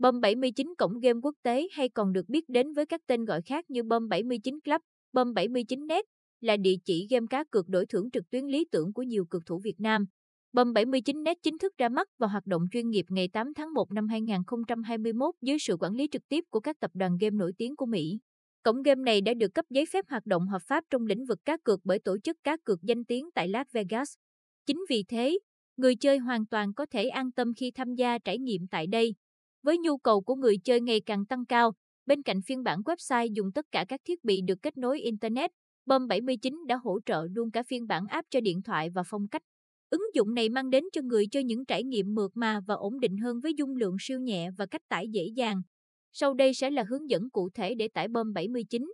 Bom 79 cổng game quốc tế hay còn được biết đến với các tên gọi khác như Bom 79 Club, Bom 79 Net là địa chỉ game cá cược đổi thưởng trực tuyến lý tưởng của nhiều cực thủ Việt Nam. Bom 79 Net chính thức ra mắt và hoạt động chuyên nghiệp ngày 8 tháng 1 năm 2021 dưới sự quản lý trực tiếp của các tập đoàn game nổi tiếng của Mỹ. Cổng game này đã được cấp giấy phép hoạt động hợp pháp trong lĩnh vực cá cược bởi tổ chức cá cược danh tiếng tại Las Vegas. Chính vì thế, người chơi hoàn toàn có thể an tâm khi tham gia trải nghiệm tại đây. Với nhu cầu của người chơi ngày càng tăng cao, bên cạnh phiên bản website dùng tất cả các thiết bị được kết nối Internet, Bom 79 đã hỗ trợ luôn cả phiên bản app cho điện thoại và phong cách. Ứng dụng này mang đến cho người chơi những trải nghiệm mượt mà và ổn định hơn với dung lượng siêu nhẹ và cách tải dễ dàng. Sau đây sẽ là hướng dẫn cụ thể để tải Bom 79.